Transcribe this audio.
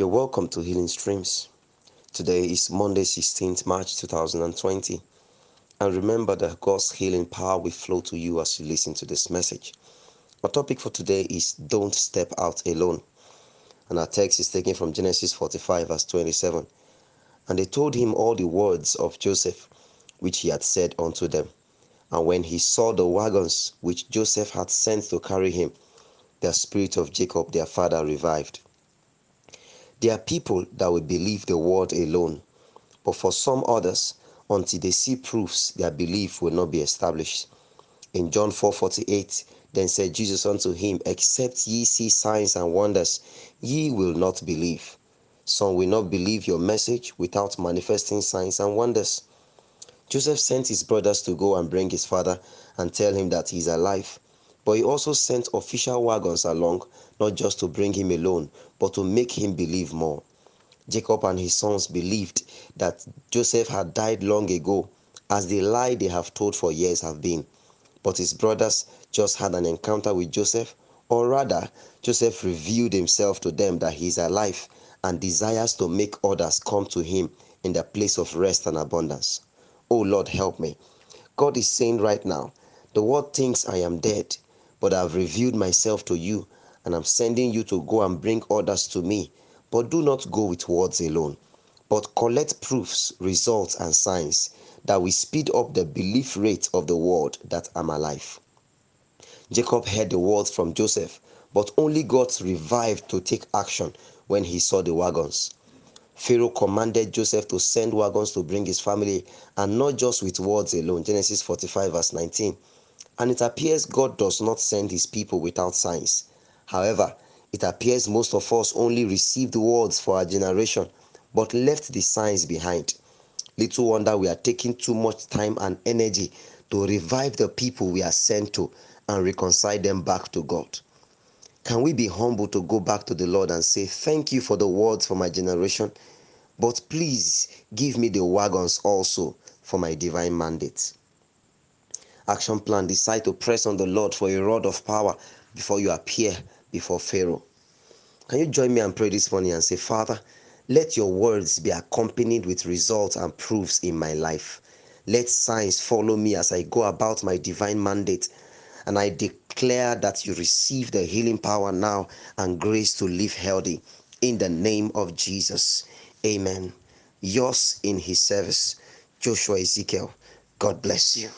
You're welcome to Healing Streams. Today is Monday, 16th March 2020. And remember that God's healing power will flow to you as you listen to this message. My topic for today is Don't Step Out Alone. And our text is taken from Genesis 45, verse 27. And they told him all the words of Joseph, which he had said unto them. And when he saw the wagons which Joseph had sent to carry him, the spirit of Jacob their father revived. There are people that will believe the word alone, but for some others, until they see proofs, their belief will not be established. In John 4:48, then said Jesus unto him, Except ye see signs and wonders, ye will not believe. Some will not believe your message without manifesting signs and wonders. Joseph sent his brothers to go and bring his father and tell him that he is alive. But he also sent official wagons along, not just to bring him alone, but to make him believe more. Jacob and his sons believed that Joseph had died long ago, as the lie they have told for years have been. But his brothers just had an encounter with Joseph, or rather, Joseph revealed himself to them that he is alive and desires to make others come to him in the place of rest and abundance. Oh Lord, help me. God is saying right now, the world thinks I am dead, but I've revealed myself to you, and I'm sending you to go and bring others to me. But do not go with words alone, but collect proofs, results, and signs that will speed up the belief rate of the world that I'm alive. Jacob heard the words from Joseph, but only got revived to take action when he saw the wagons. Pharaoh commanded Joseph to send wagons to bring his family, and not just with words alone. Genesis 45, verse 19. And it appears God does not send his people without signs. However, it appears most of us only received words for our generation, but left the signs behind. Little wonder we are taking too much time and energy to revive the people we are sent to and reconcile them back to God. Can we be humble to go back to the Lord and say, Thank you for the words for my generation, but please give me the wagons also for my divine mandate? Action plan, decide to press on the Lord for a rod of power before you appear before Pharaoh. Can you join me and pray this morning and say, Father, let your words be accompanied with results and proofs in my life. Let signs follow me as I go about my divine mandate. And I declare that you receive the healing power now and grace to live healthy. In the name of Jesus. Amen. Yours in his service, Joshua Ezekiel. God bless you.